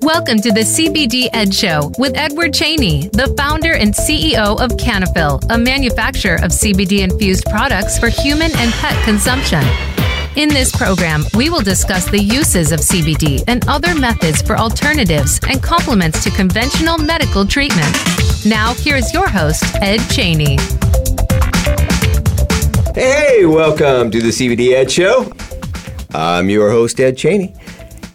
Welcome to the CBD Ed Show with Edward Cheney, the founder and CEO of Canafil, a manufacturer of CBD infused products for human and pet consumption. In this program, we will discuss the uses of CBD and other methods for alternatives and complements to conventional medical treatment. Now, here's your host, Ed Cheney. Hey, welcome to the CBD Ed Show. I'm your host, Ed Cheney,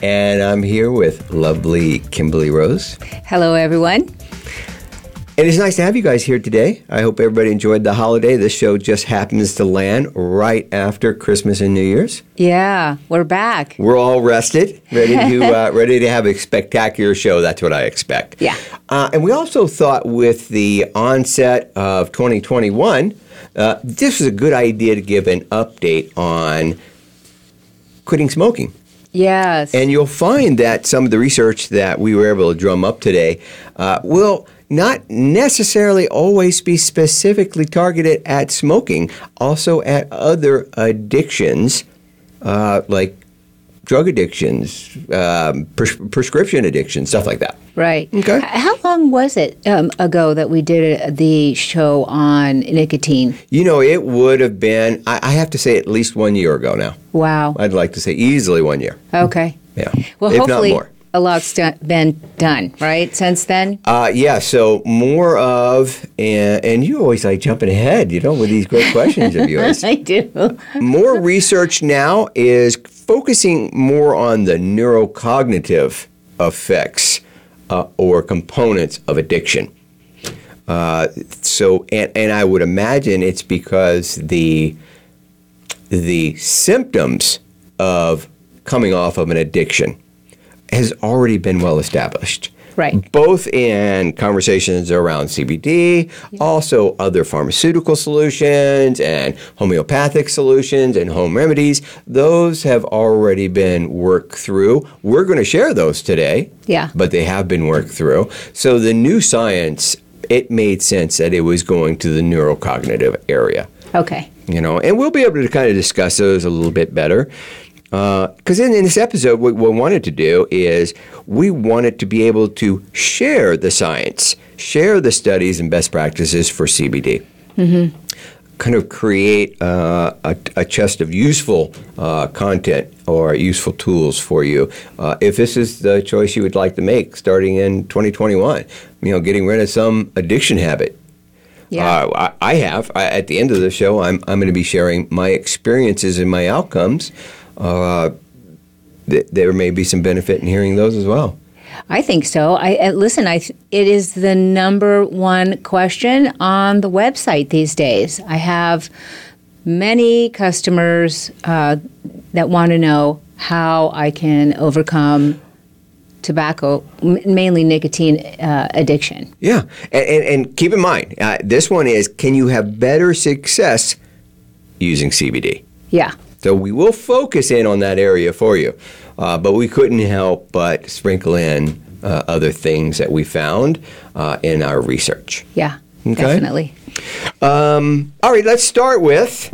and I'm here with lovely Kimberly Rose. Hello, everyone. And it's nice to have you guys here today. I hope everybody enjoyed the holiday. This show just happens to land right after Christmas and New Year's. Yeah, we're back. We're all rested, ready to uh, ready to have a spectacular show. That's what I expect. Yeah. Uh, and we also thought with the onset of 2021, uh, this is a good idea to give an update on quitting smoking. Yes. And you'll find that some of the research that we were able to drum up today uh, will not necessarily always be specifically targeted at smoking, also at other addictions uh, like drug addictions, um, pres- prescription addictions, stuff like that. right. Okay. How long was it um, ago that we did uh, the show on nicotine? You know, it would have been, I, I have to say, at least one year ago now. Wow. I'd like to say easily one year. Okay. Yeah. Well, if hopefully not more. A lot's done, been done, right, since then? Uh, yeah, so more of, and, and you always like jumping ahead, you know, with these great questions of yours. I do. more research now is focusing more on the neurocognitive effects uh, or components of addiction. Uh, so, and, and I would imagine it's because the the symptoms of coming off of an addiction has already been well established. Right. Both in conversations around CBD, also other pharmaceutical solutions and homeopathic solutions and home remedies. Those have already been worked through. We're going to share those today. Yeah. But they have been worked through. So the new science, it made sense that it was going to the neurocognitive area Okay. you know, and we'll be able to kind of discuss those a little bit better. Because in, in this episode, what we wanted to do is we wanted to be able to share the science, share the studies and best practices for CBD. Mm-hmm. Kind of create uh, a, a chest of useful uh, content or useful tools for you uh, if this is the choice you would like to make starting in 2021. You know, getting rid of some addiction habit. Yeah. Uh, I, I have. I, at the end of the show, I'm, I'm going to be sharing my experiences and my outcomes. Uh, th- there may be some benefit in hearing those as well. I think so. I uh, listen. I th- it is the number one question on the website these days. I have many customers uh, that want to know how I can overcome tobacco, m- mainly nicotine uh, addiction. Yeah, and, and, and keep in mind, uh, this one is can you have better success using CBD? Yeah. So we will focus in on that area for you, uh, but we couldn't help but sprinkle in uh, other things that we found uh, in our research. Yeah. Okay. Definitely. Um, all right, let's start with.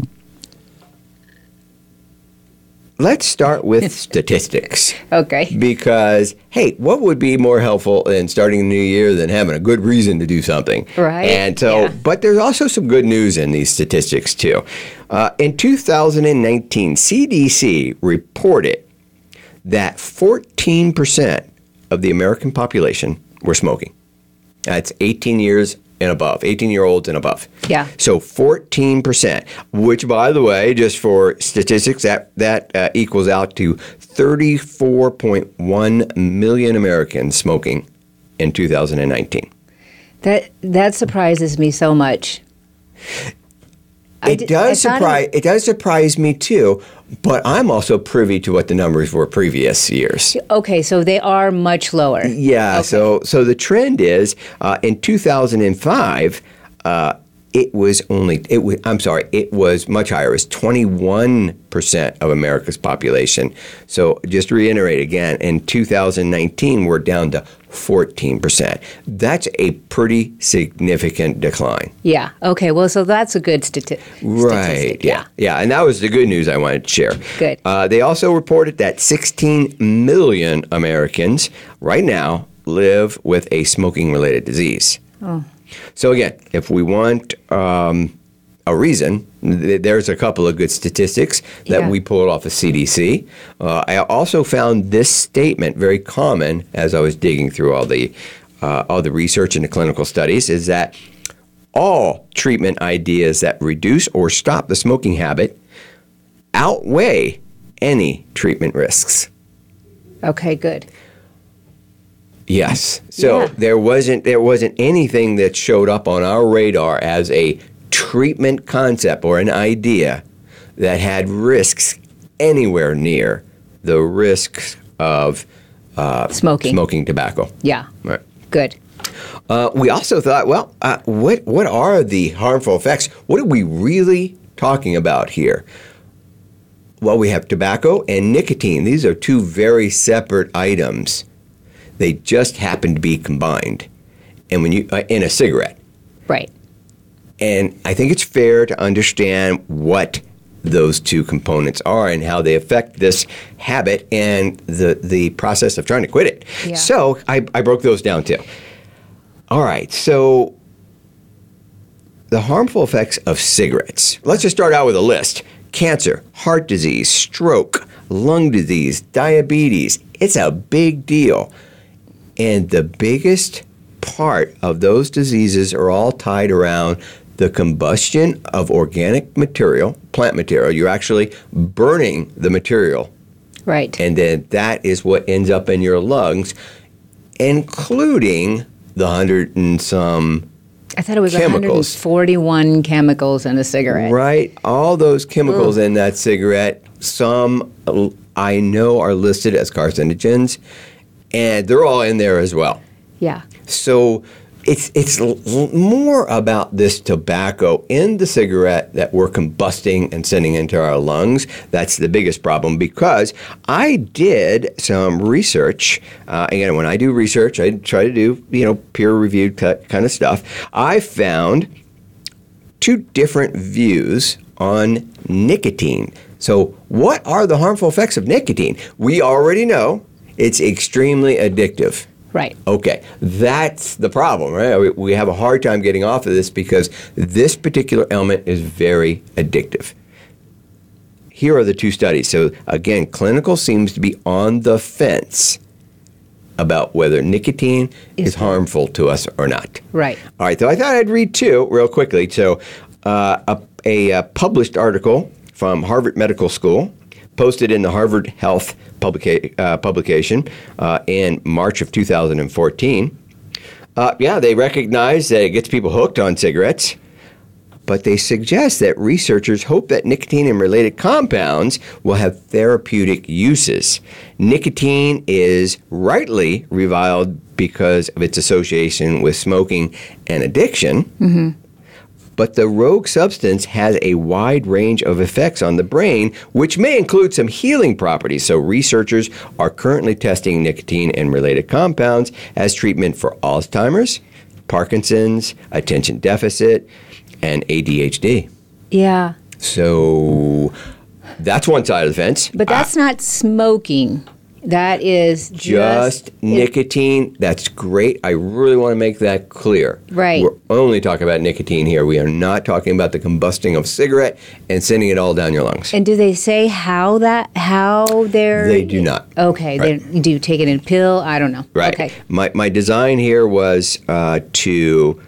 Let's start with statistics. Okay. Because, hey, what would be more helpful in starting a new year than having a good reason to do something? Right, And so, yeah. but there's also some good news in these statistics, too. Uh, in 2019, CDC reported that 14% of the American population were smoking. That's 18 years and above, 18 year olds and above. Yeah. So 14%, which, by the way, just for statistics, that, that uh, equals out to 34.1 million Americans smoking in 2019. That that surprises me so much. It di- does surprise. It does surprise me too, but I'm also privy to what the numbers were previous years. Okay, so they are much lower. Yeah. So so the trend is uh, in 2005. Uh, it was only it was I'm sorry it was much higher. It was 21 percent of America's population. So just to reiterate again, in 2019 we're down to 14%. That's a pretty significant decline. Yeah. Okay. Well, so that's a good stati- Right. statistic. Yeah. Yeah. And that was the good news I wanted to share. Good. Uh, they also reported that 16 million Americans right now live with a smoking related disease. Oh. So, again, if we want um, a reason, there's a couple of good statistics that Yeah. we pulled off of CDC. Uh, I also found this statement very common as I was digging through all the uh, all the research and the clinical studies is that all treatment ideas that reduce or stop the smoking habit outweigh any treatment risks. Okay. Good. Yes. So Yeah. there wasn't there wasn't anything that showed up on our radar as a treatment concept or an idea that had risks anywhere near the risks of uh, Smoking. smoking tobacco. Yeah. Right. Good. Uh, we also thought, well, uh, what what are the harmful effects? What are we really talking about here? Well, we have tobacco and nicotine. These are two very separate items. They just happen to be combined, and when you uh, in a cigarette. Right. And I think it's fair to understand what those two components are and how they affect this habit and the, the process of trying to quit it. Yeah. So I, I broke those down too. All right, so the harmful effects of cigarettes. Let's just start out with a list cancer, heart disease, stroke, lung disease, diabetes. It's a big deal. And the biggest part of those diseases are all tied around the combustion of organic material, plant material. You're actually burning the material, Right. and then that is what ends up in your lungs, including the hundred and some I thought it was chemicals. 141 chemicals in a cigarette. Right. All those chemicals in that cigarette, some uh, I know are listed as carcinogens, and they're all in there as well. Yeah. So it's it's more about this tobacco in the cigarette that we're combusting and sending into our lungs. That's the biggest problem because I did some research. Uh, again, when I do research, I try to do you know peer reviewed kind of stuff. I found two different views on nicotine. So, what are the harmful effects of nicotine? We already know it's extremely addictive. Right. Okay, that's the problem, right? We- We have a hard time getting off of this because this particular element is very addictive. Here are the two studies. So, again, clinical seems to be on the fence about whether nicotine is, Is- harmful to us or not. Right. All right, so I thought I'd read two real quickly. So, uh, a, a, uh published article from Harvard Medical School, posted in the Harvard Health publica- uh, publication uh, in March of 2014. Uh, yeah, they recognize that it gets people hooked on cigarettes, but they suggest that researchers hope that nicotine and related compounds will have therapeutic uses. Nicotine is rightly reviled because of its association with smoking and addiction. But the rogue substance has a wide range of effects on the brain, which may include some healing properties. So, researchers are currently testing nicotine and related compounds as treatment for Alzheimer's, Parkinson's, attention deficit, and ADHD. Yeah. So, that's one side of the fence. But that's not smoking. That is just, just nicotine. That's great. I really want to make that clear. Right. We're only talking about nicotine here. We are not talking about the combusting of cigarette and sending it all down your lungs. And do they say how that how they're They do not. Okay, Right. they do you take it in a pill? I don't know. Right. Okay. My, my design here was uh, to,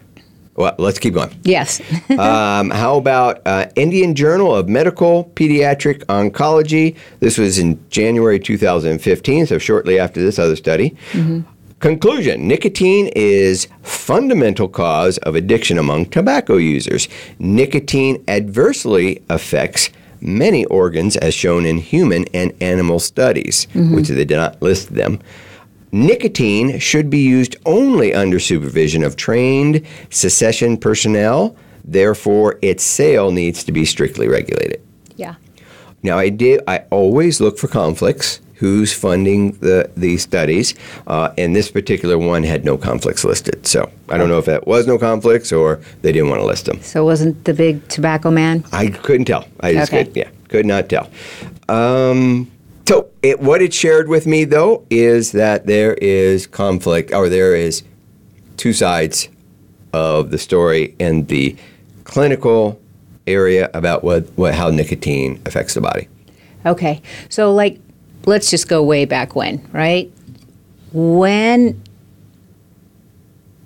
well, let's keep going. Yes. um, how about uh, Indian Journal of Medical Pediatric Oncology? This was in January 2015, so shortly after this other study. Conclusion Nicotine is fundamental cause of addiction among tobacco users. Nicotine adversely affects many organs as shown in human and animal studies, which they did not list them. Nicotine should be used only under supervision of trained cessation personnel. Therefore, its sale needs to be strictly regulated. yeah. Now, I did. I always look for conflicts. who's funding the these studies, uh, and this particular one had no conflicts listed. So I don't know if that was no conflicts or they didn't want to list them. So wasn't the big tobacco man? I couldn't tell. I just Okay. could, yeah, could not tell. Um, so it, what it shared with me though is that there is conflict, or there is two sides of the story in the clinical area about what, what how nicotine affects the body. Okay. So, like, let's just go way back when, right? When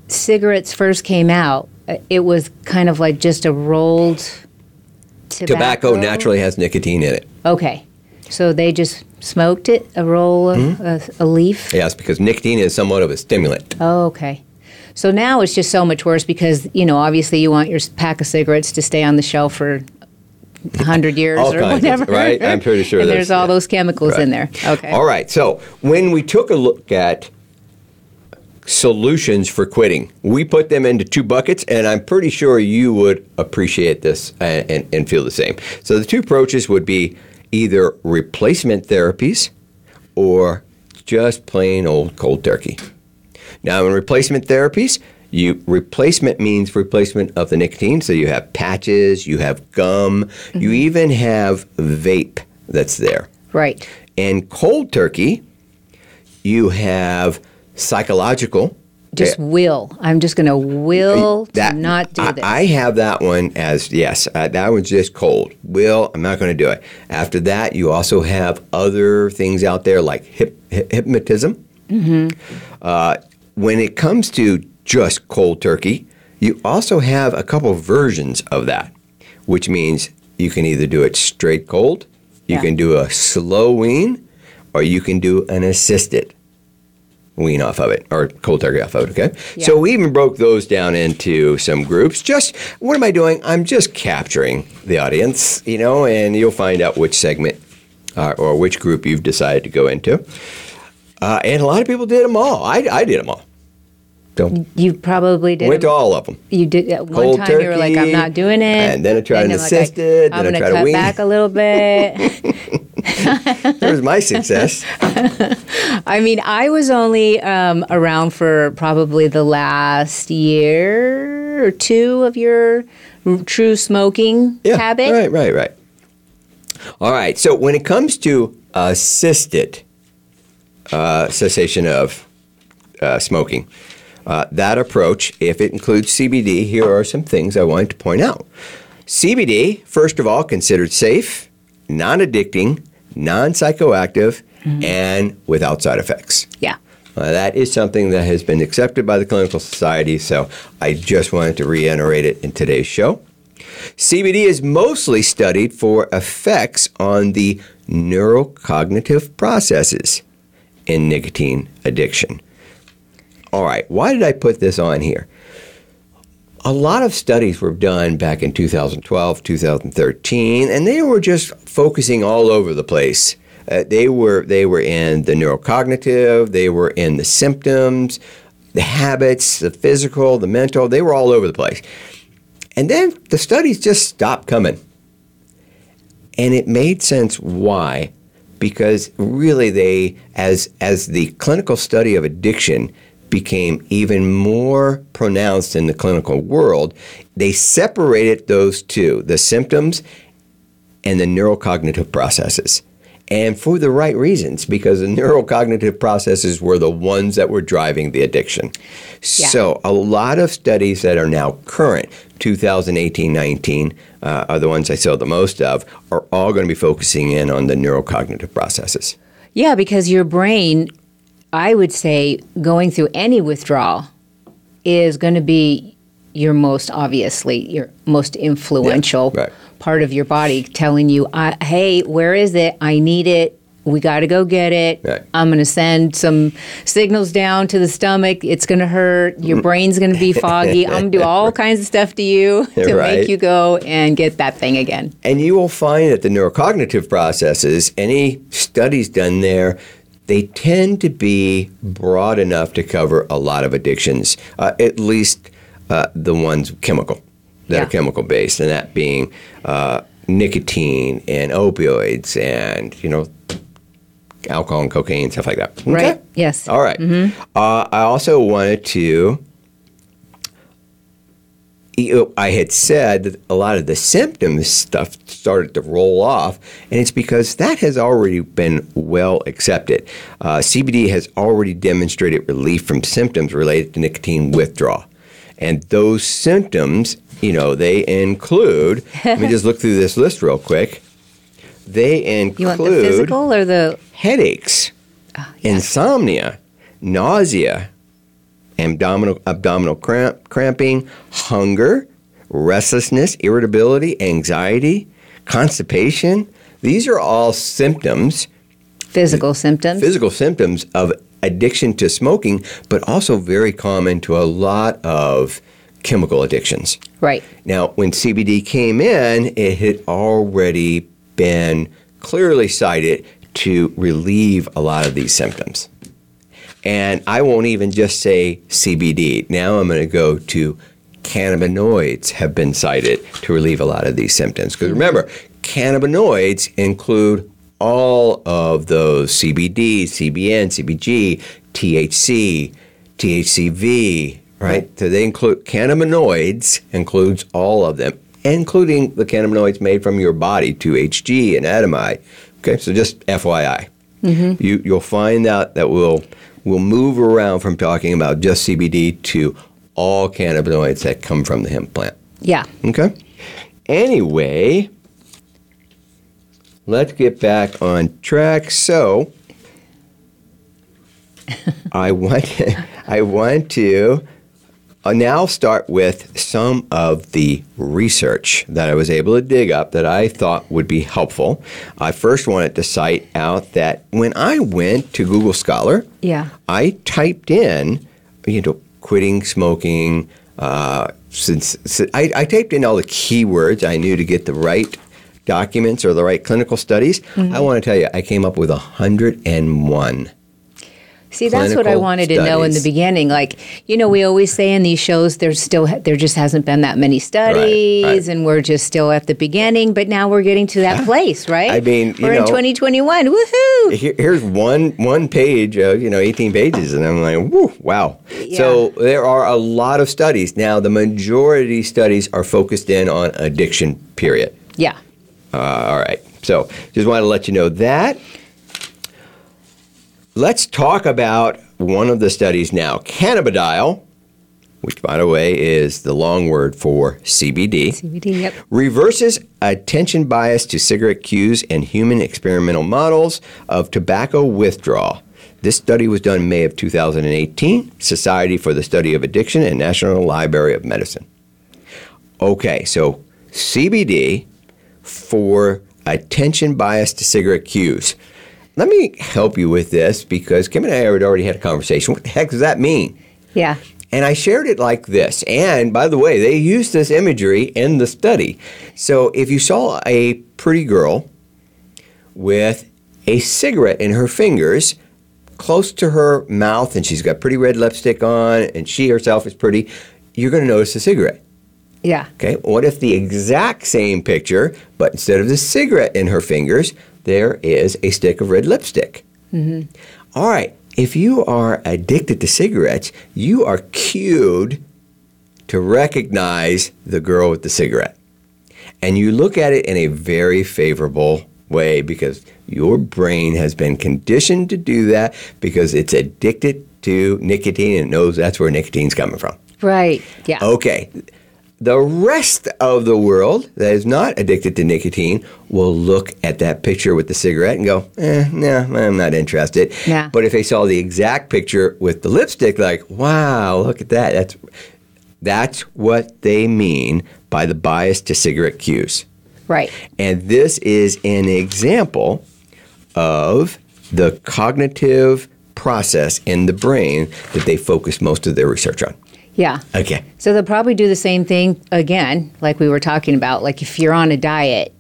cigarettes first came out, uh, it was kind of like just a rolled tobacco. Tobacco naturally has nicotine in it. Okay. So they just smoked it, a roll of Hmm? a, a leaf? Yes, because nicotine is somewhat of a stimulant. Oh, okay. So now it's just so much worse because, you know, obviously you want your pack of cigarettes to stay on the shelf for 100 years or kinds of- whatever. right? I'm pretty sure And there's- there's all yeah. those chemicals in there. Okay. All right. So when we took a look at solutions for quitting, we put them into two buckets, and I'm pretty sure you would appreciate this and, and, and feel the same. So the two approaches would be either replacement therapies or just plain old cold turkey. Now, in replacement therapies, you replacement means replacement of the nicotine. So you have patches, you have gum, you mm-hmm. even have vape that's there. Right. And cold turkey, you have psychological. Just will. I'm just going to will to not do I, this. I have that one as yes. Uh, that one's just cold. Will I'm not going to do it. After that, you also have other things out there like hip, hy- hypnotism. Uh, when it comes to just cold turkey, you also have a couple versions of that, which means you can either do it straight cold, you Yeah. can do a slow wean, or you can do an assisted wean off of it or cold turkey off of it. Okay. So we even broke those down into some groups. Just what am I doing? I'm just capturing the audience, you know, and you'll find out which segment uh, or which group you've decided to go into. Uh, and a lot of people did them all. I, I did them all. So you probably did. went to all of them. You did at one Cold time. you were like, "I'm not doing it," and then I tried an I'm like, assisted, I'm then I gonna cut wean. back a little bit. There's my success. I mean, I was only um, around for probably the last year or two of your true smoking Yeah. habit. Right, right, right. All right. So when it comes to assisted uh, cessation of uh, smoking, uh, that approach, if it includes CBD, here are some things I wanted to point out. CBD, first of all, considered safe, non addicting, non psychoactive, and without side effects. Yeah. Uh, that is something that has been accepted by the Clinical Society, so I just wanted to reiterate it in today's show. CBD is mostly studied for effects on the neurocognitive processes in nicotine addiction. All right, why did I put this on here? A lot of studies were done back in 2012, 2013, and they were just focusing all over the place. Uh, they were they were in the neurocognitive, they were in the symptoms, the habits, the physical, the mental. They were all over the place. And then the studies just stopped coming. And it made sense why because really they as as the clinical study of addiction became even more pronounced in the clinical world, they separated those two, the symptoms and the neurocognitive processes. And for the right reasons, because the neurocognitive processes were the ones that were driving the addiction. So, a lot of studies that are now current, 2018 19, uh, are the ones I saw the most of, are all going to be focusing in on the neurocognitive processes. Yeah, because your brain, I would say, going through any withdrawal is going to be your most obviously your most influential right. part of your body telling you, "Hey, where is it? I need it. We got to go get it. Right. I'm going to send some signals down to the stomach. It's going to hurt. Your mm. brain's going to be foggy. I'm going to do all kinds of stuff to you to Right. make you go and get that thing again." And you will find that the neurocognitive processes, any studies done there, they tend to be broad enough to cover a lot of addictions, uh, at least uh, the ones chemical, that Yeah. are chemical based, and that being uh, nicotine and opioids and, you know, alcohol and cocaine, stuff like that. Okay? Right. Yes. All right. Uh, I also wanted to. I had said that a lot of the symptoms stuff started to roll off, and it's because that has already been well accepted. Uh, CBD has already demonstrated relief from symptoms related to nicotine withdrawal. And those symptoms, you know, they include, let me just look through this list real quick. They include You want the physical or the headaches, insomnia, nausea, abdominal abdominal cramp, cramping, hunger, restlessness, irritability, anxiety, constipation. These are all symptoms, physical symptoms? physical symptoms of addiction to smoking, but also very common to a lot of chemical addictions. right. Now, when CBD came in, it had already been clearly cited to relieve a lot of these symptoms. And I won't even just say CBD. Now I'm going to go to cannabinoids have been cited to relieve a lot of these symptoms. Because remember, cannabinoids include all of those CBD, CBN, CBG, THC, THCV, right? So they include cannabinoids includes all of them, including the cannabinoids made from your body, 2-AG and anandamide. Okay, so just FYI. Mm-hmm. You you'll find out that we'll we'll move around from talking about just CBD to all cannabinoids that come from the hemp plant. Yeah. Okay. Anyway, let's get back on track. So, I want I want to uh, now start with some of the research that I was able to dig up that I thought would be helpful. I first wanted to cite out that when I went to Google Scholar, Yeah. I typed in, you know, quitting smoking. Uh, since, since I, I typed in all the keywords I knew to get the right documents or the right clinical studies. I want to tell you, I came up with 101. See, that's what I wanted to know in the beginning. Like, you know, we always say in these shows, there's still there just hasn't been that many studies, right. and we're just still at the beginning. But now we're getting to that place, right? I mean, you we're in 2021. Woohoo! Here, here's one one page, of you know, 18 pages, and I'm like, woo, wow. Yeah. So there are a lot of studies now. The majority studies are focused in on addiction. Period. Yeah. Uh, all right. So just wanted to let you know that. Let's talk about one of the studies now. Cannabidiol, which, by the way, is the long word for CBD, CBD. Yep. reverses attention bias to cigarette cues in human experimental models of tobacco withdrawal. This study was done in May of 2018, Society for the Study of Addiction and National Library of Medicine. Okay, so CBD for attention bias to cigarette cues. Let me help you with this because Kim and I had already had a conversation. What the heck does that mean? Yeah. And I shared it like this. And by the way, they used this imagery in the study. So if you saw a pretty girl with a cigarette in her fingers close to her mouth and she's got pretty red lipstick on and she herself is pretty, you're going to notice the cigarette. Yeah. Okay, what if the exact same picture, but instead of the cigarette in her fingers, there is a stick of red lipstick? Mm-hmm. All right, if you are addicted to cigarettes, you are cued to recognize the girl with the cigarette. And you look at it in a very favorable way because your brain has been conditioned to do that because it's addicted to nicotine and knows that's where nicotine's coming from. Right. Yeah. Okay. The rest of the world that is not addicted to nicotine will look at that picture with the cigarette and go, eh, no, I'm not interested. Nah. But if they saw the exact picture with the lipstick, like, wow, look at that. That's that's what they mean by the bias to cigarette cues. Right. And this is an example of the cognitive process in the brain that they focus most of their research on. Yeah. Okay. So they'll probably do the same thing again, like we were talking about. Like if you're on a diet,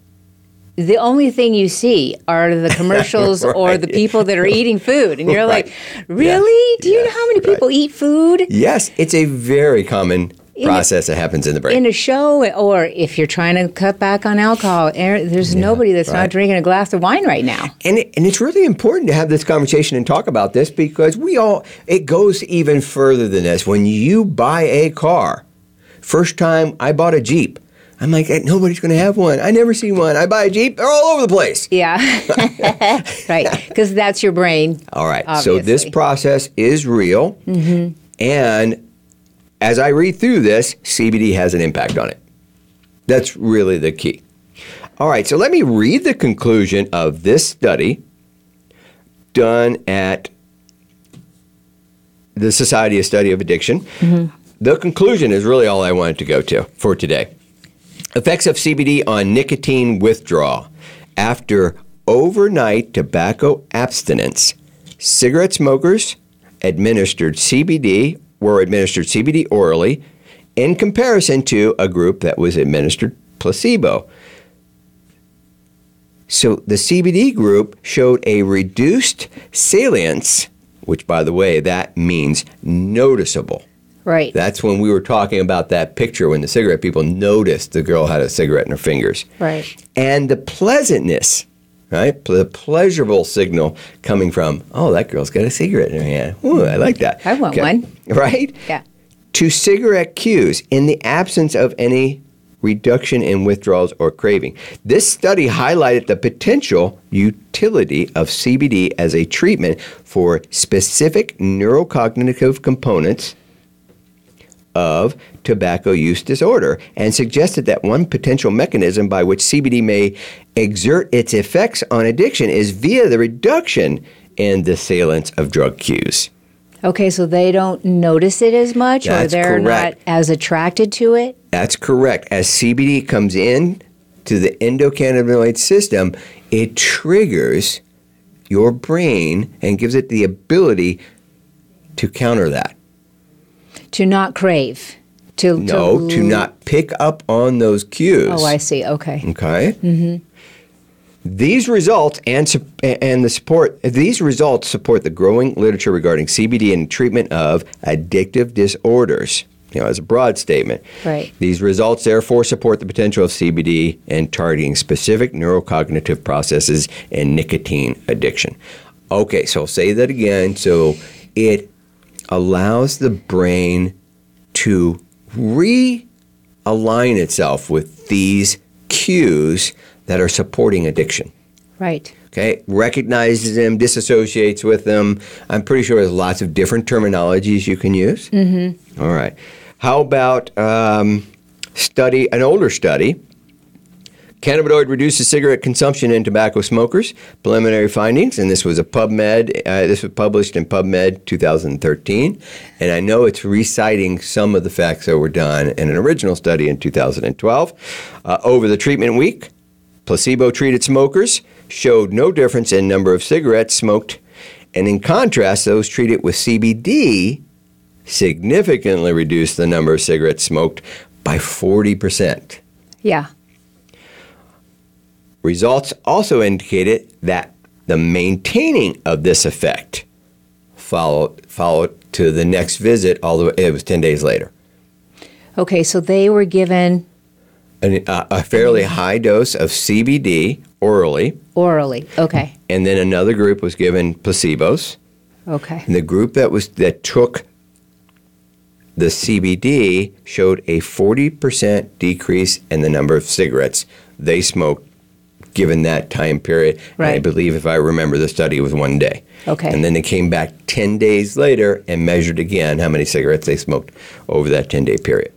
the only thing you see are the commercials or the people that are eating food. And you're Right. like, really? Do you know how many right. people eat food? Yes, it's a very common process that happens in the brain. in a show, or if you're trying to cut back on alcohol, er- there's nobody that's right. not drinking a glass of wine right now. And, it, and it's really important to have this conversation and talk about this because we all, it goes even further than this. When you buy a car, first time I bought a Jeep, I'm like, "Eh, nobody's going to have one. I never see one. I buy a Jeep, they're all over the place. Yeah, right. Because that's your brain. All right. So this process is real. And as I read through this, CBD has an impact on it. That's really the key. All right. So let me read the conclusion of this study done at the Society of Study of Addiction. Mm-hmm. The conclusion is really all I wanted to go to for today. Effects of CBD on nicotine withdrawal. After overnight tobacco abstinence, cigarette smokers administered CBD were administered CBD orally in comparison to a group that was administered placebo. So the CBD group showed a reduced salience, which by the way, that means noticeable. Right. That's when we were talking about that picture when the cigarette people noticed the girl had a cigarette in her fingers. right. And the pleasantness, right? The pleasurable signal coming from, oh, that girl's got a cigarette in her hand. Ooh, I like that. I want one. Right? Yeah. To cigarette cues in the absence of any reduction in withdrawals or craving. This study highlighted the potential utility of CBD as a treatment for specific neurocognitive components of tobacco use disorder and suggested that one potential mechanism by which CBD may exert its effects on addiction is via the reduction in the salience of drug cues. Okay, so they don't notice it as much, or they're correct. not as attracted to it. That's correct. As CBD comes in to the endocannabinoid system, it triggers your brain and gives it the ability to counter that. To not crave. To No, to not pick up on those cues. Oh, I see. Okay. Okay. Mm-hmm. These results and and the support these results support the growing literature regarding CBD and treatment of addictive disorders. You know, as a broad statement. Right. These results therefore support the potential of CBD in targeting specific neurocognitive processes in nicotine addiction. Okay, so I'll say that again. So it allows the brain to realign itself with these cues that are supporting addiction. Right. Okay, recognizes them, disassociates with them. I'm pretty sure there's lots of different terminologies you can use. Mm-hmm. All right. How about um, study an older study? Cannabinoid reduces cigarette consumption in tobacco smokers. Preliminary findings, and this was a PubMed. Uh, this was published in PubMed 2013, and I know it's reciting some of the facts that were done in an original study in 2012. Uh, over the treatment week, placebo-treated smokers showed no difference in number of cigarettes smoked, and in contrast, those treated with CBD significantly reduced the number of cigarettes smoked by 40 percent. Yeah. Results also indicated that the maintaining of this effect followed followed to the next visit. Although it was ten days later, Okay, so they were given An, uh, a fairly high dose of CBD orally, orally. Okay. and then another group was given placebos. Okay. And the group that was that took the CBD showed a forty percent decrease in the number of cigarettes they smoked given that time period. And I believe, if I remember, the study was one day. Okay. And then they came back 10 days later and measured again how many cigarettes they smoked over that 10 day period.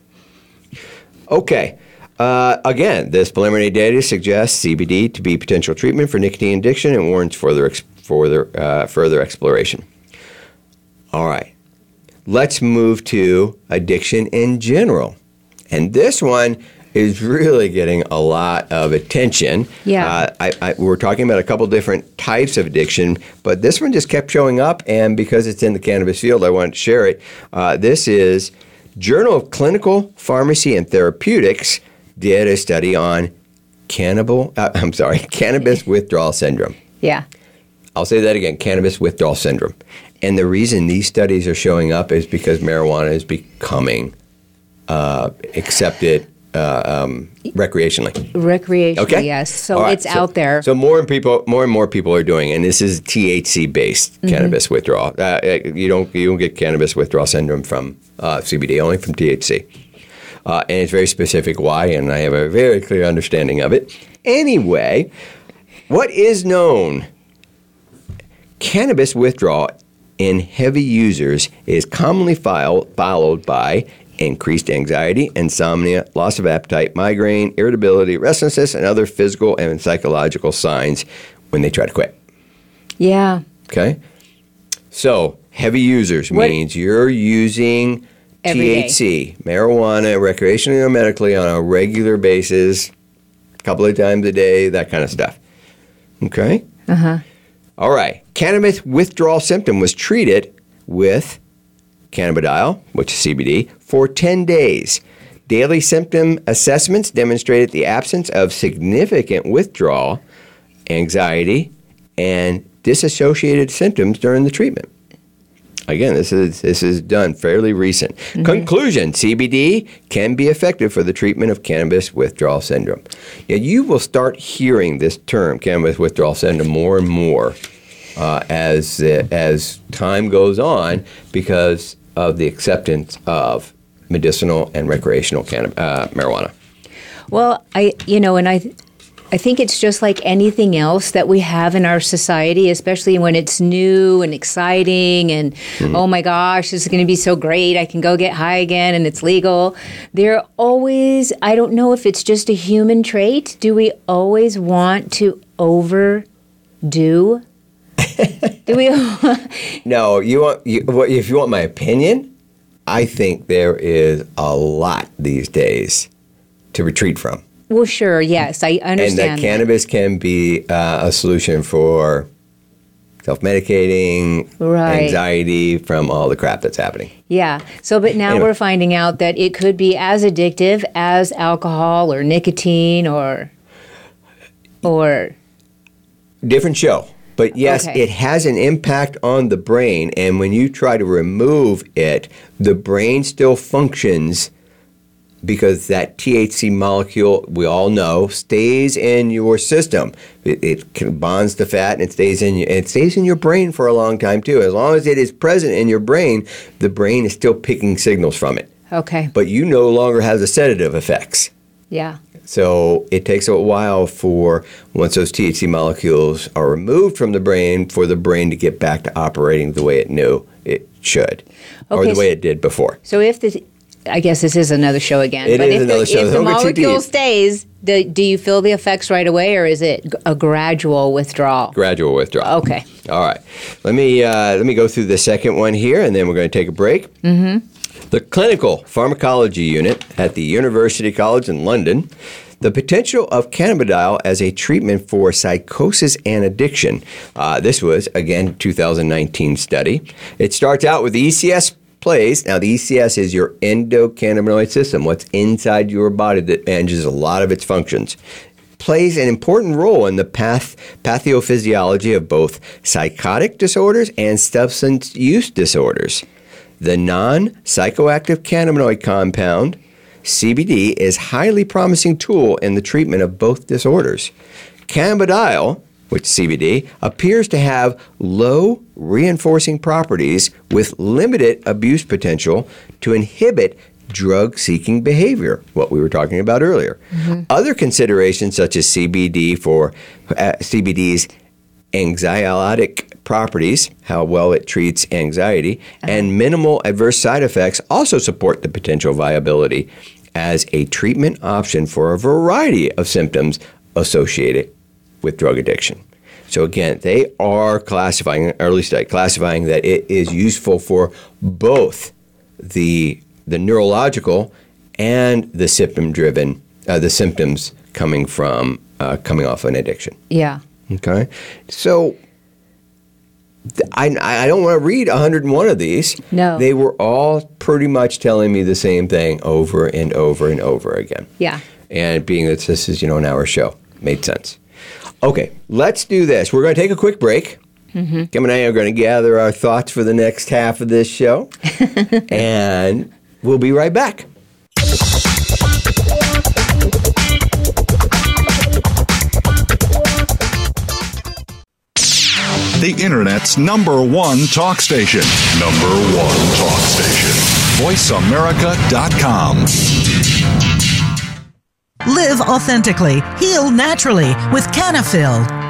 Okay. Uh, again, this preliminary data suggests CBD to be potential treatment for nicotine addiction and warrants further, ex- further, uh, further exploration. All right. Let's move to addiction in general. And this one is really getting a lot of attention. Yeah. Uh, I, I, we're talking about a couple different types of addiction, but this one just kept showing up, and because it's in the cannabis field, I wanted to share it. Uh, this is Journal of Clinical Pharmacy and Therapeutics did a study on cannibal. Uh, I'm sorry, cannabis withdrawal syndrome. Yeah. I'll say that again cannabis withdrawal syndrome. And the reason these studies are showing up is because marijuana is becoming uh, accept it uh, um, recreationally. Recreational, Okay. yes. So right, it's out there. So more and people, more and more people are doing, it, and this is THC based Mm-hmm. cannabis withdrawal. Uh, uh, you don't you don't get cannabis withdrawal syndrome from uh, CBD, only from THC, uh, and it's very specific why, and I have a very clear understanding of it. Anyway, what is known cannabis withdrawal in heavy users is commonly file, followed by increased anxiety, insomnia, loss of appetite, migraine, irritability, restlessness, and other physical and psychological signs when they try to quit. yeah. Okay? So, heavy users What- means you're using Every day. THC, marijuana, recreationally or medically on a regular basis, a couple of times a day, that kind of stuff. Okay? Uh huh. All right. Cannabis withdrawal symptom was treated with cannabidiol, which is CBD, for 10 days. Daily symptom assessments demonstrated the absence of significant withdrawal, anxiety, and disassociated symptoms during the treatment. Again, this is this is done fairly recent. Conclusion: CBD can be effective for the treatment of cannabis withdrawal syndrome. Now, you will start hearing this term, cannabis withdrawal syndrome, more and more uh, as uh, as time goes on because of the acceptance of medicinal and recreational cannab- uh, marijuana. Well, I you know, and I I think it's just like anything else that we have in our society, especially when it's new and exciting and oh my gosh, this is going to be so great. I can go get high again and it's legal. There always I don't know if it's just a human trait. Do we always want to overdo? Do we No, you want you, if you want my opinion, I think there is a lot these days to retreat from. Well, sure, yes, I and understand. that that. cannabis can be uh, a solution for self-medicating, Right. anxiety from all the crap that's happening. Yeah. So, but now Anyway. we're finding out that it could be as addictive as alcohol or nicotine or, or Different show, but yes, Okay. it has an impact on the brain. And when you try to remove it, the brain still functions because that THC molecule, we all know, stays in your system. It, it bonds to fat and it stays in you, and it stays in your brain for a long time too. As long as it is present in your brain, the brain is still picking signals from it. okay. But you no longer have the sedative effects. Yeah. So it takes a while for once those THC molecules are removed from the brain for the brain to get back to operating the way it knew it should, or Okay, the way it did before. So if the, I guess this is another show again. It but is if another the, show. If the Don't go too molecule stays, do, do you feel the effects right away, or is it a gradual withdrawal? Gradual withdrawal. Okay. All right. Let me uh, let me go through the second one here, and then we're going to take a break. Mm-hmm. The clinical pharmacology unit at the University College in London. The potential of cannabidiol as a treatment for psychosis and addiction. Uh, this was again 2019 study. It starts out with the ECS plays. Now the ECS is your endocannabinoid system, what's inside your body that manages a lot of its functions plays an important role in the path, pathophysiology of both psychotic disorders and substance use disorders. The non psychoactive cannabinoid compound, CBD, is a highly promising tool in the treatment of both disorders. Cannabidiol, which is CBD, appears to have low reinforcing properties with limited abuse potential to inhibit drug seeking behavior, what we were talking about earlier. Other considerations, such as CBD for uh, CBD's anxiolytic properties, how well it treats anxiety, and minimal adverse side effects also support the potential viability as a treatment option for a variety of symptoms associated with drug addiction. So again, they are classifying an early study classifying that it is useful for both the the neurological and the symptom driven uh, the symptoms coming from uh, coming off an addiction. Yeah. Okay, so I, I don't want to read 101 of these. No. They were all pretty much telling me the same thing over and over and over again. Yeah. And being that this is, you know, an hour show, made sense. Okay, let's do this. We're going to take a quick break. Mm-hmm. Kim and I are going to gather our thoughts for the next half of this show. and we'll be right back. The Internet's number one talk station. Number one talk station. VoiceAmerica.com. Live authentically, heal naturally with Canafil.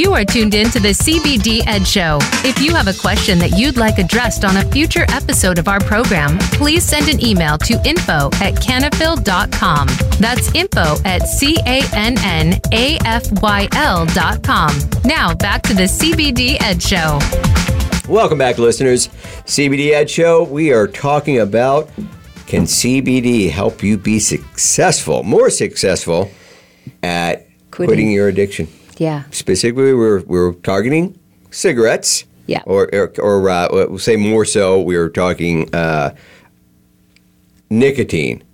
You are tuned in to the CBD Ed Show. If you have a question that you'd like addressed on a future episode of our program, please send an email to info at cannafyl.com. That's info at C A N N A F Y L.com. Now back to the CBD Ed Show. Welcome back, listeners. CBD Ed Show. We are talking about can CBD help you be successful, more successful at Quitting. quitting your addiction? Yeah. Specifically, we're, we're targeting cigarettes. Yeah. Or, or, or uh, we'll say more so, we are talking uh, nicotine.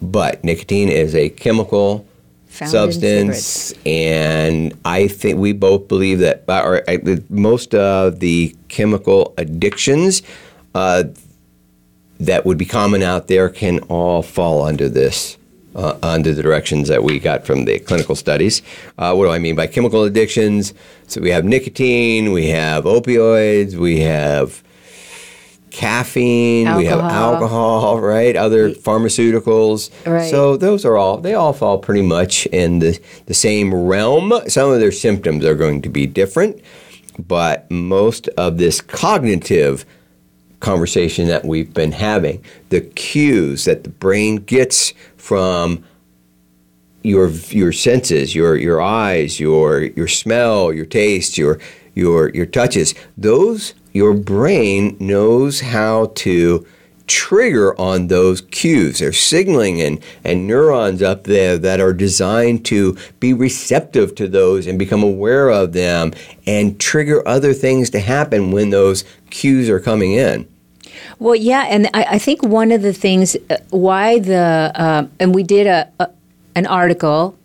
But nicotine is a chemical Found substance, and I think we both believe that uh, or, uh, most of the chemical addictions uh, that would be common out there can all fall under this. Uh, under the directions that we got from the clinical studies. Uh, what do I mean by chemical addictions? So we have nicotine, we have opioids, we have caffeine, we have Alcohol. alcohol, right? Other pharmaceuticals. Right. So those are all they all fall pretty much in the, the same realm. Some of their symptoms are going to be different, but most of this cognitive conversation that we've been having, the cues that the brain gets from your your senses, your your eyes, your your smell, your taste, your your your touches, those your brain knows how to trigger on those cues. There's signaling and, and neurons up there that are designed to be receptive to those and become aware of them and trigger other things to happen when those cues are coming in. Well, yeah, and I, I think one of the things uh, why the uh, and we did a, a an article.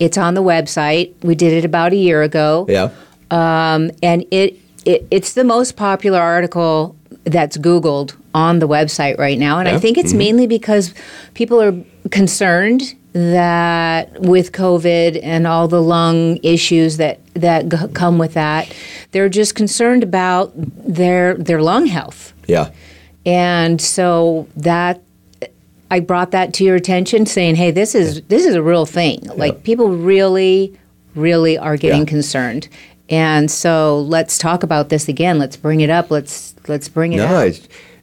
It's on the website. We did it about a year ago. Yeah. um, and it, it it's the most popular article that's Googled on the website right now, and I think it's mainly because people are concerned that with COVID and all the lung issues that that g- come with that, they're just concerned about their their lung health, Yeah. And so that. I brought that to your attention, saying, "Hey, this is this is a real thing. Like people really, really are getting Yeah. concerned, and so let's talk about this again. Let's bring it up. Let's let's bring it No, up.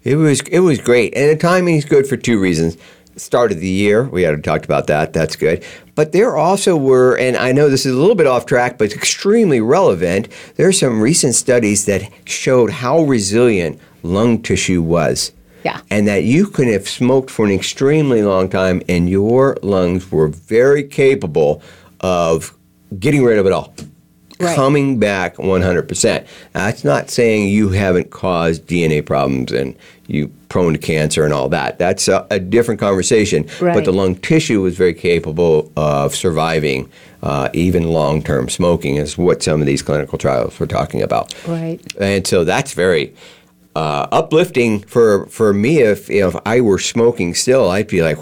it was it was great, and the timing is good for two reasons. Start of the year, we had talked about that. That's good. But there also were, and I know this is a little bit off track, but it's extremely relevant. There are some recent studies that showed how resilient lung tissue was. Yeah. And that you could have smoked for an extremely long time, and your lungs were very capable of getting rid of it all Right. coming back 100%. That's not saying you haven't caused DNA problems and you prone to cancer and all that. That's a, a different conversation. But the lung tissue was very capable of surviving uh, even long-term smoking, is what some of these clinical trials were talking about. Right. And so that's very uh, uplifting for for me. If you know, if I were smoking still, I'd be like,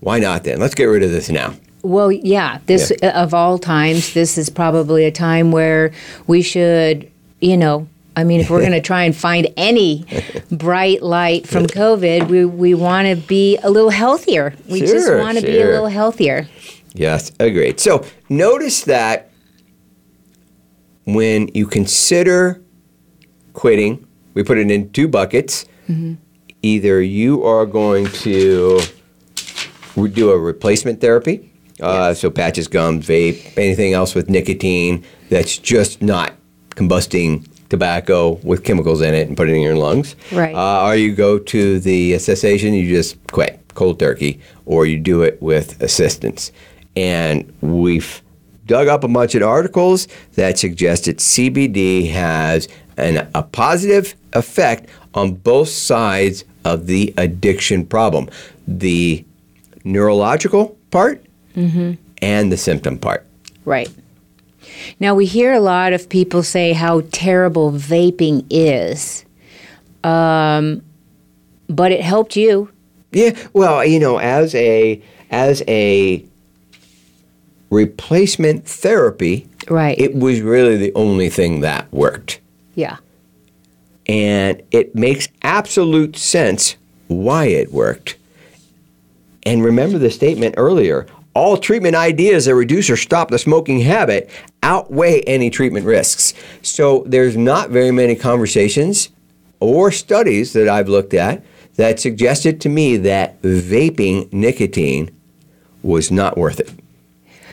why not then? Let's get rid of this now. Well, yeah. This Yeah. of all times, this is probably a time where we should, you know, I mean, if we're going to try and find any bright light from COVID, we we want to be a little healthier. We just want to be a little healthier. Yes, agreed. So notice that when you consider quitting, we put it in two buckets. Either you are going to re- do a replacement therapy, uh, so patches, gums, vape, anything else with nicotine that's just not combusting tobacco with chemicals in it and put it in your lungs. Right. Uh, or you go to the cessation, you just quit cold turkey, or you do it with assistance. And we've dug up a bunch of articles that suggest that CBD has an, a positive effect on both sides of the addiction problem the neurological part and the symptom part. Right. Now, we hear a lot of people say how terrible vaping is, um, but it helped you. Yeah, well, you know, as a as a replacement therapy, Right. it was really the only thing that worked. Yeah. And it makes absolute sense why it worked. And remember the statement earlier all treatment ideas that reduce or stop the smoking habit outweigh any treatment risks. So there's not very many conversations or studies that I've looked at that suggested to me that vaping nicotine was not worth it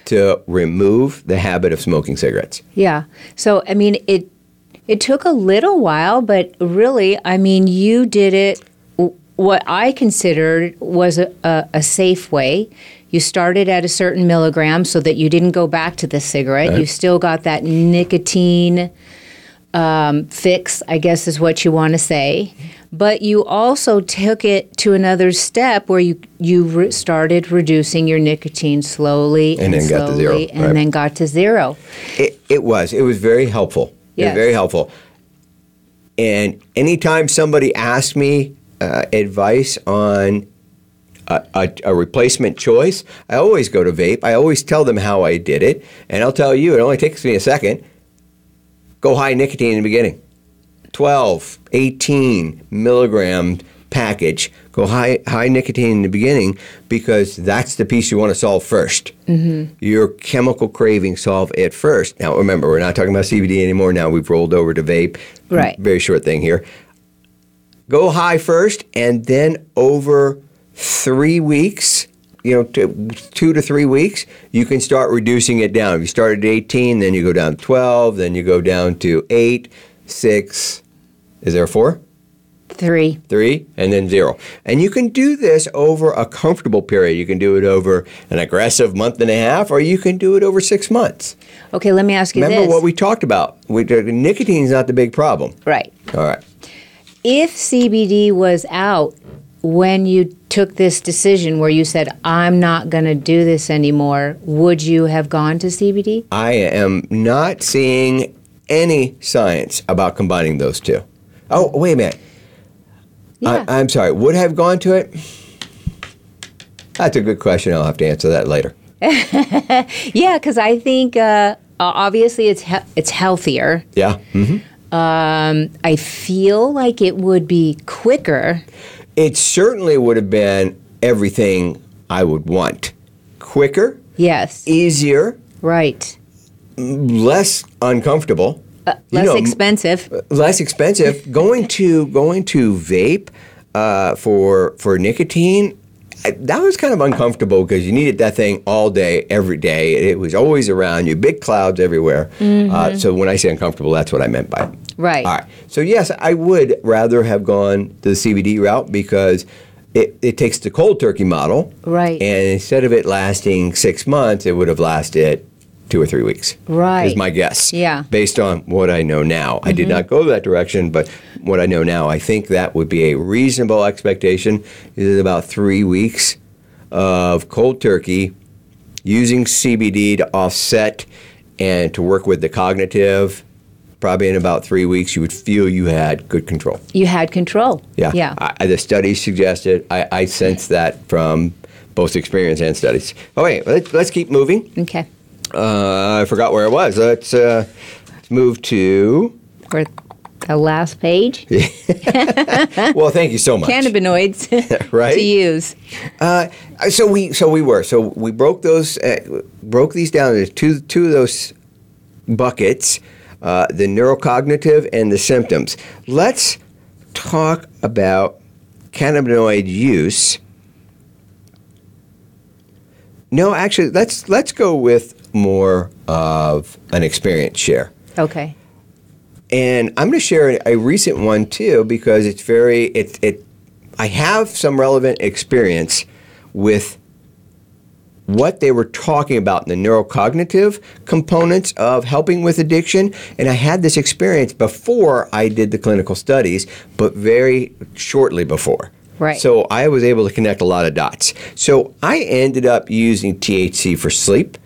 to remove the habit of smoking cigarettes. Yeah. So I mean, it it took a little while, but really, I mean, you did it. What I considered was a, a, a safe way. You started at a certain milligram so that you didn't go back to the cigarette. You still got that nicotine um, fix, I guess is what you want to say. But you also took it to another step where you you re- started reducing your nicotine slowly And then got to zero, slowly, and right. then got to zero. It, it was. It was very helpful. Yes. was very helpful. And anytime somebody asks me uh, advice on a, a, a replacement choice, I always go to vape. I always tell them how I did it. And I'll tell you, it only takes me a second. Go high nicotine in the beginning 12, 18 milligram package. Go high, high nicotine in the beginning because that's the piece you want to solve 1st mm-hmm. Your chemical craving, solve it first. Now, remember, we're not talking about CBD anymore. Now we've rolled over to vape. Right. Very short thing here. Go high first, and then over three weeks, you know, two, two to three weeks, you can start reducing it down. If you start at 18, then you go down to 12, then you go down to 8, 6, is there a 4? Three. three, and then zero. And you can do this over a comfortable period. You can do it over an aggressive month and a half, or you can do it over six months. Okay, let me ask you Remember this. what we talked about. We, nicotine is not the big problem. right. All right. If CBD was out when you took this decision where you said, I'm not going to do this anymore, would you have gone to CBD? I am not seeing any science about combining those two. Oh, wait a minute. Yeah. I, I'm sorry. Would have gone to it? That's a good question. I'll have to answer that later. yeah, because I think uh, obviously it's he- it's healthier. Yeah. hmm Um, I feel like it would be quicker. It certainly would have been everything I would want. Quicker, Yes. easier, right. less uncomfortable, you Less know, expensive. less expensive. going to going to vape uh, for for nicotine. I- That was kind of uncomfortable because you needed that thing all day, every day. It was always around you, big clouds everywhere. Uh, so when I say uncomfortable, that's what I meant by it. Right. All right. So yes, I would rather have gone the CBD route because it, it takes the cold turkey model. Right. And instead of it lasting six months, it would have lasted two or three weeks. Right. Is my guess. Yeah. Mm-hmm. Based on what I know now. I did not go that direction, but what I know now, I think that would be a reasonable expectation. Is about three weeks of cold turkey using CBD to offset and to work with the cognitive. Probably in about three weeks, you would feel you had good control. You had control. Yeah. Yeah. I, the studies suggested, I, I sense that from both experience and studies. Oh wait, let's, let's keep moving. Okay. Uh, I forgot where it was. Let's, uh, let's move to. For the last page, Well, thank you so much. cannabinoids Right? to use. Uh, so we so we were so we broke those uh, broke these down into two two of those buckets, uh, the neurocognitive and the symptoms. Let's talk about cannabinoid use. No, actually, let's let's go with more of an experience share. Okay. And I'm going to share a recent one too because it's very it it I have some relevant experience with what they were talking about in the neurocognitive components of helping with addiction and I had this experience before I did the clinical studies but very shortly before. Right. So I was able to connect a lot of dots. So I ended up using THC for sleep.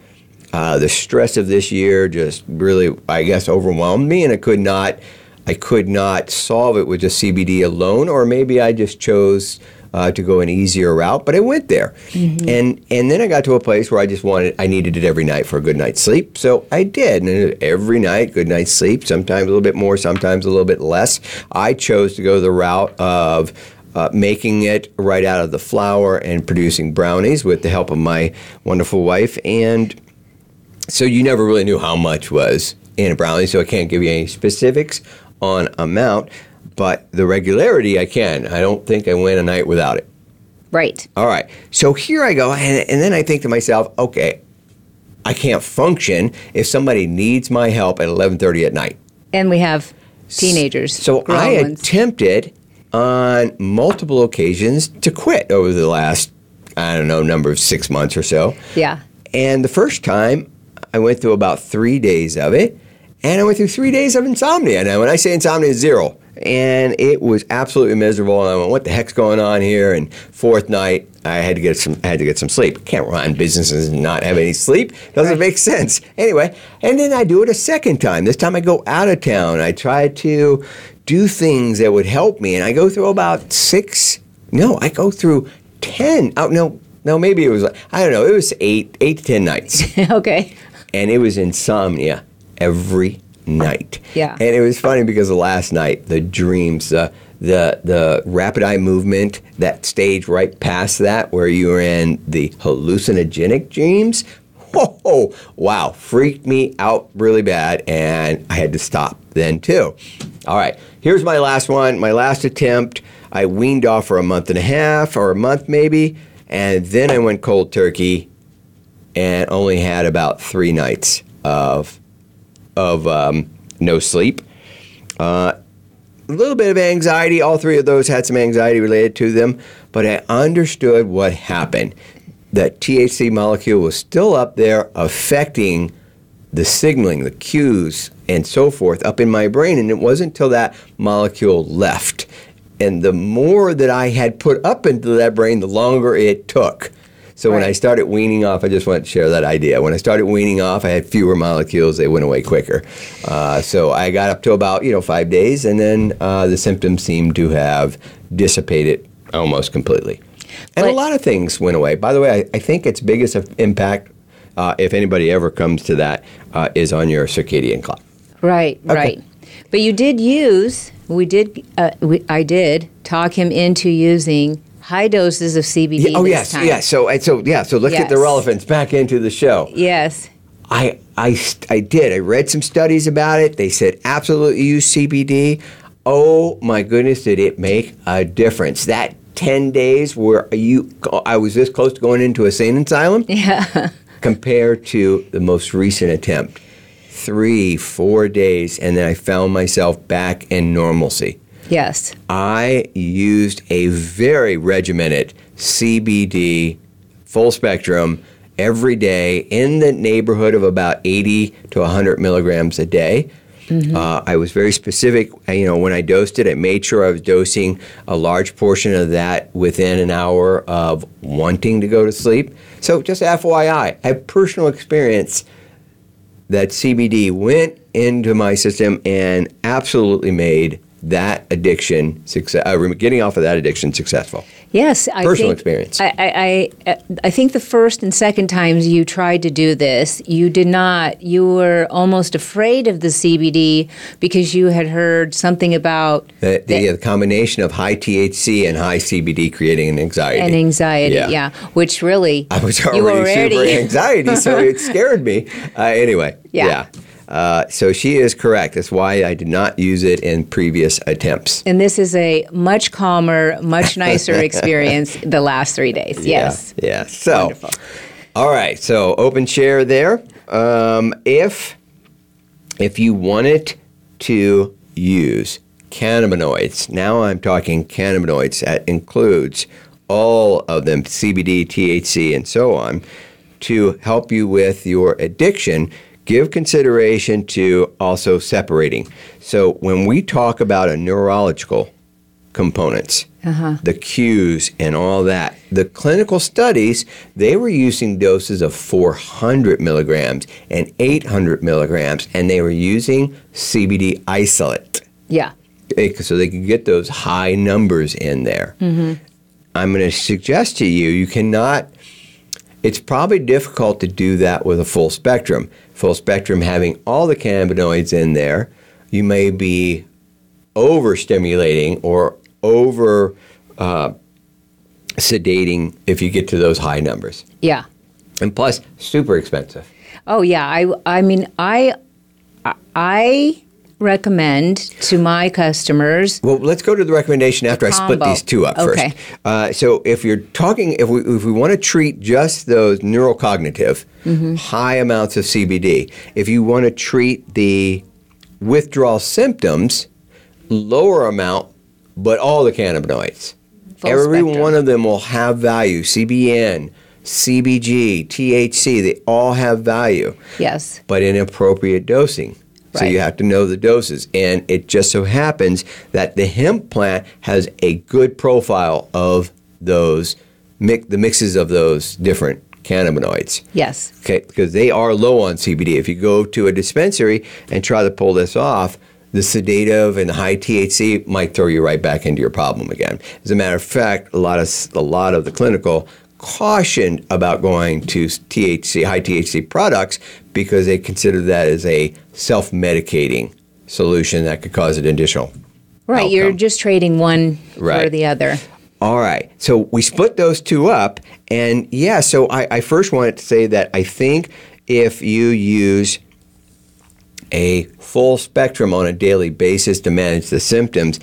Uh, the stress of this year just really, I guess, overwhelmed me, and I could not, I could not solve it with just CBD alone, or maybe I just chose uh, to go an easier route. But I went there, and and then I got to a place where I just wanted, I needed it every night for a good night's sleep. So I did, and every night, good night's sleep. Sometimes a little bit more, sometimes a little bit less. I chose to go the route of uh, making it right out of the flour and producing brownies with the help of my wonderful wife. And so you never really knew how much was in a brownie, so I can't give you any specifics on amount, but the regularity I can. I don't think I went a night without it. Right. All right. So here I go, and, and then I think to myself, okay, I can't function if somebody needs my help at 11:30 at night. And we have teenagers. So I ones. attempted on multiple occasions to quit over the last, I don't know, number of six months or so. Yeah. And the first time, I went through about three days of it, and I went through three days of insomnia. Now, when I say insomnia, it's zero. And it was absolutely miserable. And I went, "What the heck's going on here?" And fourth night, I had to get some. I had to get some sleep. Can't run businesses and not have any sleep. Doesn't make sense. Anyway, and then I do it a second time. This time, I go out of town. I try to do things that would help me, and I go through about six. No, I go through ten. Oh no, no, maybe it was. I don't know. It was eight, eight to ten nights okay. And it was insomnia every night. Yeah. And it was funny because the last night, the dreams, the the the rapid eye movement, that stage right past that where you were in the hallucinogenic dreams. Oh, wow, freaked me out really bad, and I had to stop then too. All right, here's my last one, my last attempt. I weaned off for a month and a half or a month maybe, and then I went cold turkey and only had about three nights of of um, no sleep. Uh, a little bit of anxiety. All three of those had some anxiety related to them, but I understood what happened. That THC molecule was still up there affecting the signaling, the cues, and so forth up in my brain, and it wasn't until that molecule left. And the more that I had put up into that brain, the longer it took. So when I started weaning off, I just want to share that idea. When I started weaning off, I had fewer molecules; they went away quicker. Uh, so I got up to about you know five days, and then uh, the symptoms seemed to have dissipated almost completely. And a lot of things went away. By the way, I, I think its biggest impact, uh, if anybody ever comes to that, uh, is on your circadian clock. Right, right. But you did use, we did, uh, we, I did talk him into using high doses of CBD. Yeah, oh yes, time. yes. So and so yeah. So let's get the relevance back into the show. Yes. I, I, I did. I read some studies about it. They said absolutely use CBD. Oh my goodness, did it make a difference? That 10 days where you, I was this close to going into a sane asylum Yeah. compared to the most recent attempt. Three, four days, and then I found myself back in normalcy. Yes. I used a very regimented CBD full spectrum every day in the neighborhood of about 80 to 100 milligrams a day. Uh, I was very specific. uh, You know, when I dosed it, I made sure I was dosing a large portion of that within an hour of wanting to go to sleep. So, just FYI, I have personal experience that CBD went into my system and absolutely made that addiction success, uh, getting off of that addiction successful. Yes, I Personal think, experience. I, I, I, I think the first and second times you tried to do this, you did not. You were almost afraid of the CBD because you had heard something about The, the, the combination of high THC and high CBD creating an anxiety. an anxiety. Yeah. Yeah, which really I was you already, super anxiety, so it scared me. Uh, anyway, Yeah. Uh, so she is correct. That's why I did not use it in previous attempts. And this is a much calmer, much nicer experience the last three days. Yes. Yeah. yeah. So, Wonderful. all right. So open share there. Um, if if you wanted to use cannabinoids, now I'm talking cannabinoids. That includes all of them, CBD, THC, and so on, to help you with your addiction. Give consideration to also separating. So when we talk about a neurological components, uh-huh. the cues and all that. The clinical studies, they were using doses of 400 milligrams and 800 milligrams, and they were using CBD isolate Yeah. so they could get those high numbers in there. Mm-hmm. I'm going to suggest to you, you cannot. It's probably difficult to do that with a full spectrum. Full spectrum having all the cannabinoids in there, you may be overstimulating or over uh, sedating if you get to those high numbers. Yeah. And plus, super expensive. Oh yeah, I I mean I I recommend to my customers Well, let's go to the recommendation after I split these two up Okay. first. Uh, so, if you're talking, if we if we want to treat just those neurocognitive Mm-hmm. high amounts of CBD, if you want to treat the withdrawal symptoms, lower amount, but all the cannabinoids. Full Every spectrum. one of them will have value. CBN, CBG, THC, they all have value yes. but in appropriate dosing. So you have to know the doses. And it just so happens that the hemp plant has a good profile of those, mi- the mixes of those different cannabinoids. Yes. Okay, because they are low on CBD. If you go to a dispensary and try to pull this off, the sedative and the high THC might throw you right back into your problem again. As a matter of fact, a lot of a lot of the clinical cautioned about going to THC high THC products because they consider that as a self-medicating solution that could cause an additional Right. You're just trading one for the other. All right. So we split those two up. And yeah, so I, I first wanted to say that I think if you use a full spectrum on a daily basis to manage the symptoms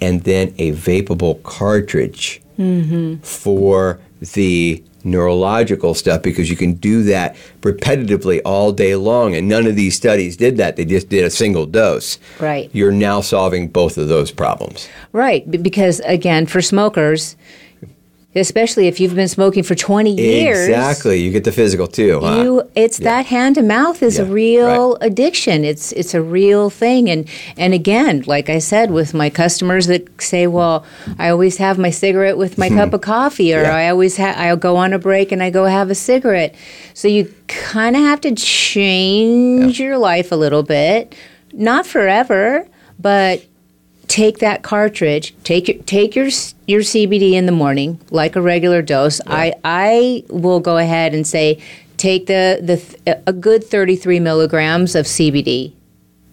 and then a vapable cartridge mm-hmm. for the neurological stuff because you can do that repetitively all day long and none of these studies did that they just did a single dose Right. you're now solving both of those problems Right. Because again, for smokers, especially if you've been smoking for 20 years, Exactly. You get the physical too, huh? you it's that hand to mouth is a real right. addiction it's it's a real thing and and again like i said with my customers that say well i always have my cigarette with my cup of coffee or. Yeah. i always ha- i'll go on a break and i go have a cigarette so you kind of have to change your life a little bit not forever but take that cartridge take your take your your CBD in the morning like a regular dose. I I will go ahead and say take the the a good 33 milligrams of CBD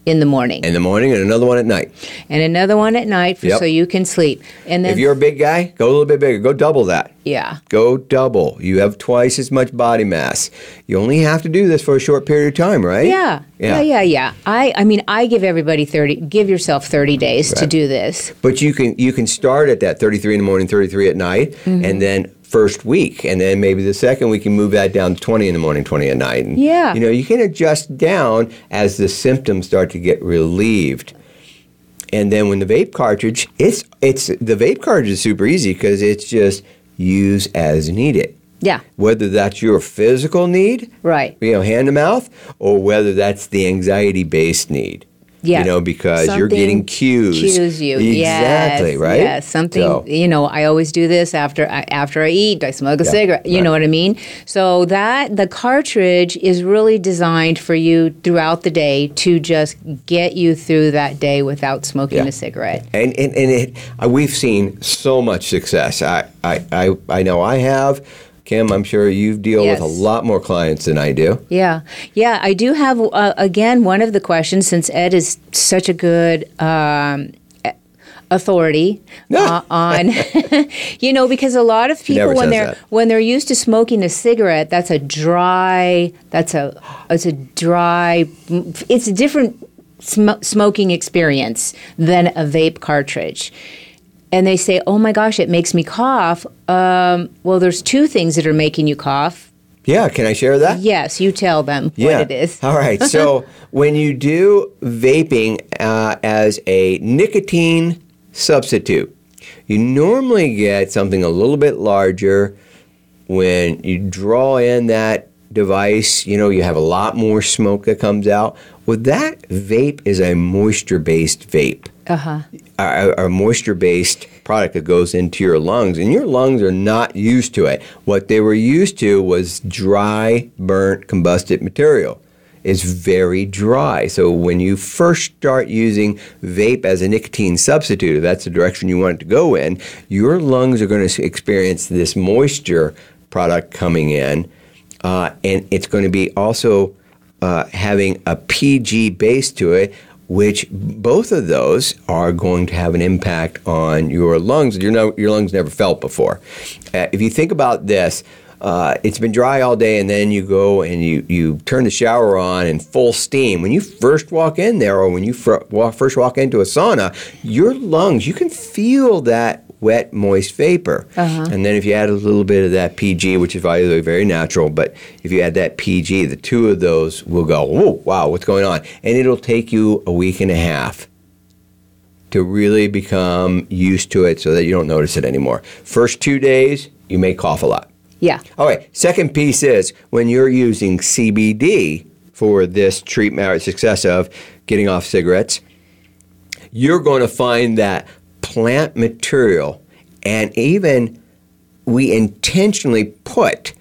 in the morning In the morning and another one at night. and another one at night for, Yep. so you can sleep and then If you're a big guy, go a little bit bigger. Go double that. yeah Go double. You have twice as much body mass. You only have to do this for a short period of time, right? yeah yeah yeah yeah I I mean I give everybody 30 give yourself 30 days to do this But you can you can start at that 33 in the morning, 33 at night, Mm-hmm. and then first week, and then maybe the second week you move that down to 20 in the morning, 20 at night. And, Yeah. You know, you can adjust down as the symptoms start to get relieved. And then when the vape cartridge, it's it's the vape cartridge is super easy because it's just use as needed. yeah Whether that's your physical need, right you know, hand to mouth, or whether that's the anxiety based need. Yeah. You know, because you're getting cues. Cues you. Exactly, yes, right? Yes, something, So- you know, I always do this after I, after I eat, I smoke a Yeah, cigarette. You right. know what I mean? So that the cartridge is really designed for you throughout the day to just get you through that day without smoking Yeah. a cigarette. And, and, and it, uh, we've seen so much success. I, I, I, I know I have. Kim, I'm sure you deal with a lot more clients than I do. Yeah, yeah. I do have uh, again one of the questions since Ed is such a good um, authority uh, on, you know, because a lot of people when they're that. when they're used to smoking a cigarette, that's a dry, that's a it's a dry, it's a different sm- smoking experience than a vape cartridge. And they say, "Oh my gosh, it makes me cough." Um, well, there's two things that are making you cough. Yeah, can I share that? Yes, you tell them what it is. All right. So when you do vaping uh, as a nicotine substitute, you normally get something a little bit larger. When you draw in that device, you know, you have a lot more smoke that comes out. Well, that vape is a moisture based vape. Uh-huh. A, a moisture based product that goes into your lungs, and your lungs are not used to it. What they were used to was dry, burnt, combusted material. It's very dry. So when you first start using vape as a nicotine substitute, if that's the direction you want it to go in, your lungs are going to experience this moisture product coming in, uh, and it's going to be also uh, having a PG base to it, which both of those are going to have an impact on your lungs your, no, your lungs never felt before. Uh, if you think about this, uh, it's been dry all day, and then you go and you, you turn the shower on in full steam. When you first walk in there, or when you fir- walk, first walk into a sauna, your lungs, you can feel that wet, moist vapor. Uh-huh. And then if you add a little bit of that PG, which is by the way very natural, but if you add that PG, the two of those will go, whoa, wow, what's going on? And it'll take you a week and a half to really become used to it so that you don't notice it anymore. First two days, you may cough a lot. Yeah. All right, second piece is when you're using CBD for this treatment or success of getting off cigarettes, you're going to find that plant material and even we intentionally put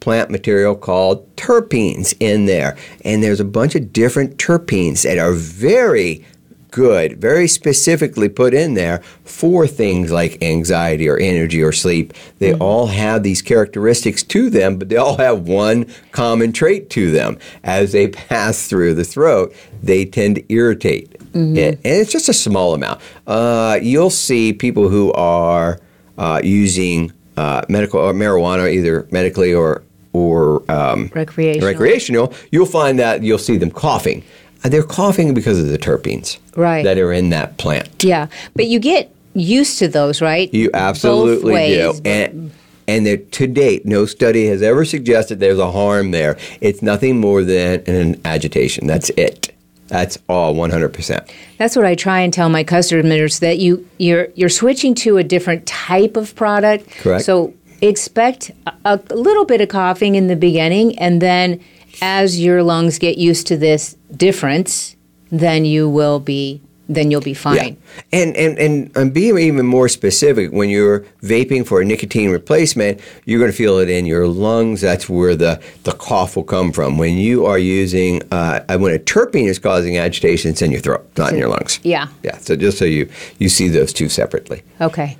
plant material called terpenes in there. And there's a bunch of different terpenes that are very good, very specifically put in there for things like anxiety or energy or sleep. They all have these characteristics to them, but they all have one common trait to them. As they pass through the throat, they tend to irritate. And, and it's just a small amount. Uh, you'll see people who are uh, using uh, medical or marijuana, either medically or or um, Recreational. recreational, you'll find that you'll see them coughing. Uh, They're coughing because of the terpenes Right. that are in that plant. Yeah. But you get used to those, right? You absolutely ways, do. And, and there, to date, no study has ever suggested there's a harm there. It's nothing more than an agitation. That's it. That's all 100%. That's what I try and tell my customers that you you're you're switching to a different type of product. Correct. So expect a, a little bit of coughing in the beginning, and then as your lungs get used to this difference, then you will be then you'll be fine. Yeah. And, and, and, and being even more specific, when you're vaping for a nicotine replacement, you're going to feel it in your lungs. That's where the, the cough will come from. When you are using, uh, when a terpene is causing agitation, it's in your throat, not in your lungs. Yeah. Yeah. So just so you, you see those two separately. Okay.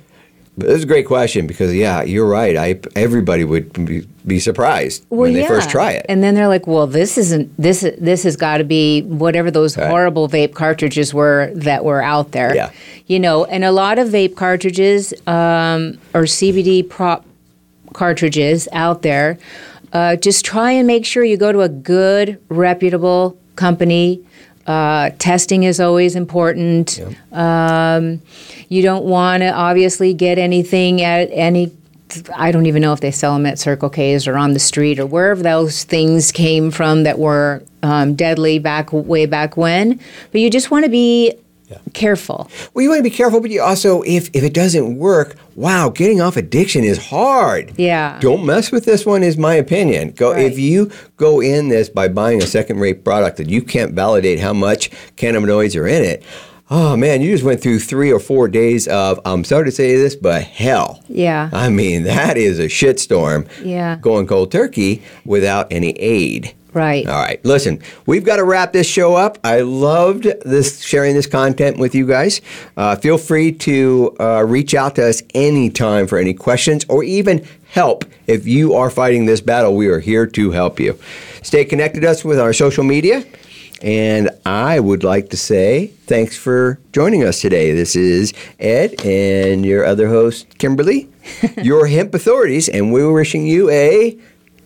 This is a great question because, yeah, you're right. I, everybody would be, be surprised Well, when they first try it. and then they're like, "Well, this isn't this. This has got to be whatever those Right. horrible vape cartridges were that were out there." Yeah. you know, and a lot of vape cartridges um, or CBD prop cartridges out there. Uh, just try and make sure you go to a good, reputable company. Uh, testing is always important. Um, you don't want to obviously get anything at any. I don't even know if they sell them at Circle K's or on the street or wherever those things came from that were um, deadly back way back when. But you just want to be careful. Well, you want to be careful, but you also, if, if it doesn't work, wow, getting off addiction is hard. Yeah. Don't mess with this one, is my opinion. Go Right. if you go in this by buying a second-rate product that you can't validate how much cannabinoids are in it. Oh man, you just went through three or four days of I'm sorry to say this, but hell. Yeah. I mean, that is a shitstorm. Yeah. Going cold turkey without any aid. Right. All right. Listen, we've got to wrap this show up. I loved this sharing this content with you guys. Uh, feel free to uh, reach out to us anytime for any questions or even help. If you are fighting this battle, we are here to help you. Stay connected to us with our social media. And I would like to say thanks for joining us today. This is Ed and your other host, Kimberly, your hemp authorities, and we're wishing you a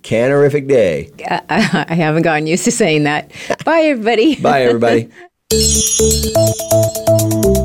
canerific day. I haven't gotten used to saying that. Bye, everybody. Bye, everybody.